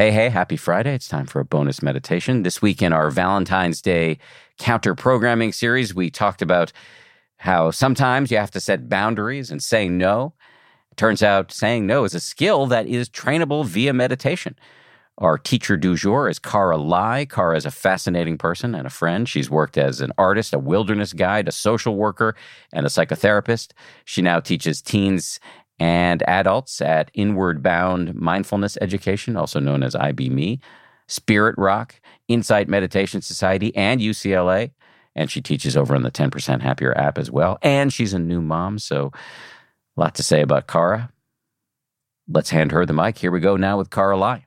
Hey, hey, happy Friday. It's time for a bonus meditation. This week in our Valentine's Day counter programming series, we talked about how sometimes you have to set boundaries and say no. It turns out saying no is a skill that is trainable via meditation. Our teacher du jour is Cara Lai. Cara is a fascinating person and a friend. She's worked as an artist, a wilderness guide, a social worker, and a psychotherapist. She now teaches teens and adults at Inward Bound Mindfulness Education, also known as IBME, Spirit Rock, Insight Meditation Society, and UCLA. And she teaches over on the 10% Happier app as well. And she's a new mom, so a lot to say about Cara. Let's hand her the mic. Here we go now with Cara Lai.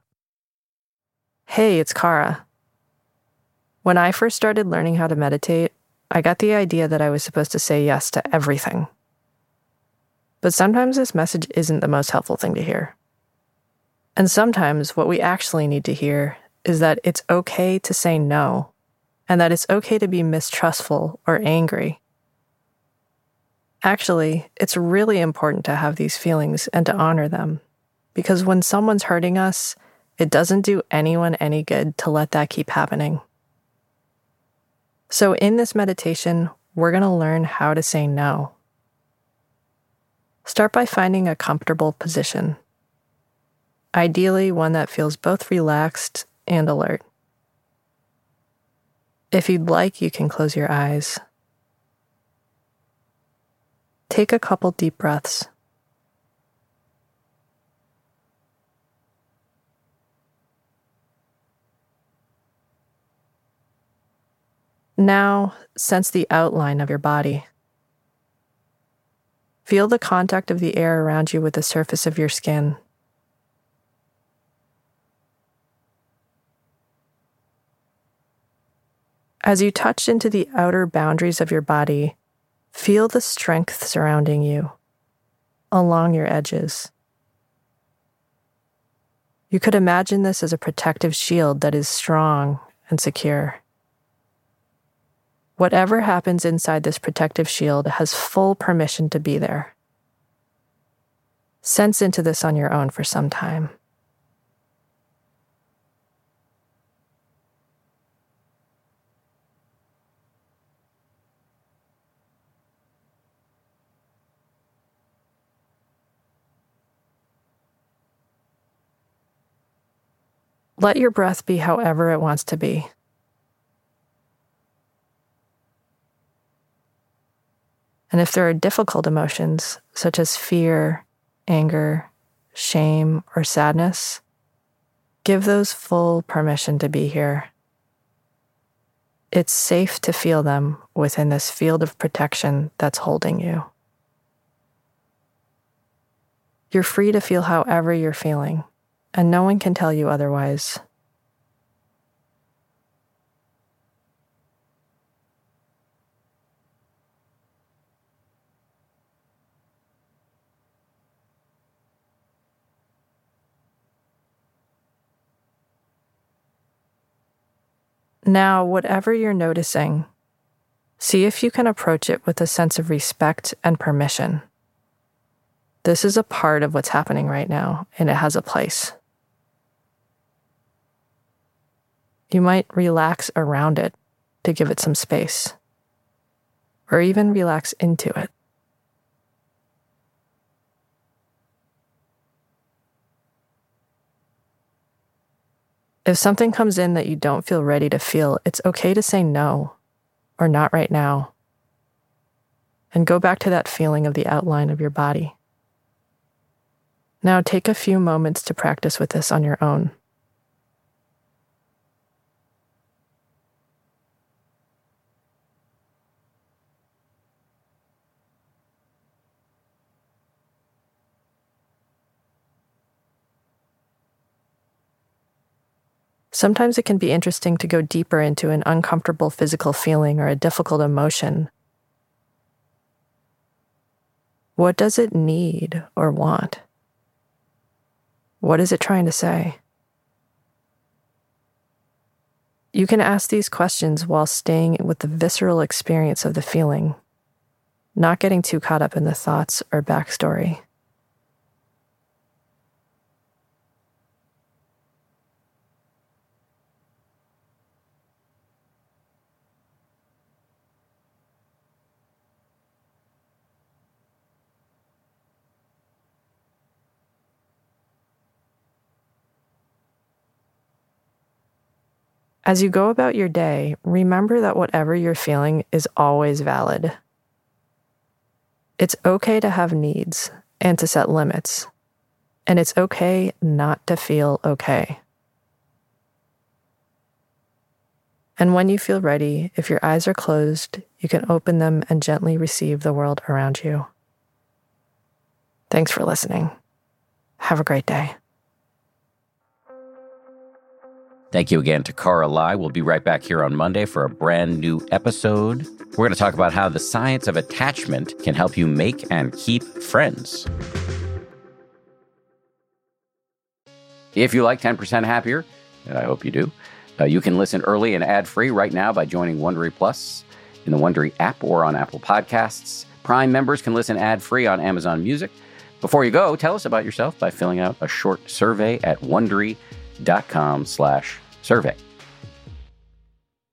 Hey, it's Cara. When I first started learning how to meditate, I got the idea that I was supposed to say yes to everything. But sometimes this message isn't the most helpful thing to hear. And sometimes what we actually need to hear is that it's okay to say no, and that it's okay to be mistrustful or angry. Actually, it's really important to have these feelings and to honor them, because when someone's hurting us, it doesn't do anyone any good to let that keep happening. So, in this meditation, we're going to learn how to say no. Start by finding a comfortable position, ideally, one that feels both relaxed and alert. If you'd like, you can close your eyes. Take a couple deep breaths. Now, sense the outline of your body. Feel the contact of the air around you with the surface of your skin. As you touch into the outer boundaries of your body, feel the strength surrounding you along your edges. You could imagine this as a protective shield that is strong and secure. Whatever happens inside this protective shield has full permission to be there. Sense into this on your own for some time. Let your breath be however it wants to be. And if there are difficult emotions, such as fear, anger, shame, or sadness, give those full permission to be here. It's safe to feel them within this field of protection that's holding you. You're free to feel however you're feeling, and no one can tell you otherwise. Now, whatever you're noticing, see if you can approach it with a sense of respect and permission. This is a part of what's happening right now, and it has a place. You might relax around it to give it some space, or even relax into it. If something comes in that you don't feel ready to feel, it's okay to say no or not right now. And go back to that feeling of the outline of your body. Now take a few moments to practice with this on your own. Sometimes it can be interesting to go deeper into an uncomfortable physical feeling or a difficult emotion. What does it need or want? What is it trying to say? You can ask these questions while staying with the visceral experience of the feeling, not getting too caught up in the thoughts or backstory. As you go about your day, remember that whatever you're feeling is always valid. It's okay to have needs and to set limits, and it's okay not to feel okay. And when you feel ready, if your eyes are closed, you can open them and gently receive the world around you. Thanks for listening. Have a great day. Thank you again to Cara Lai. We'll be right back here on Monday for a brand new episode. We're going to talk about how the science of attachment can help you make and keep friends. If you like 10% Happier, and I hope you do, uh, you can listen early and ad free right now by joining Wondery Plus in the Wondery app or on Apple Podcasts. Prime members can listen ad free on Amazon Music. Before you go, tell us about yourself by filling out a short survey at wondery.com slash survey.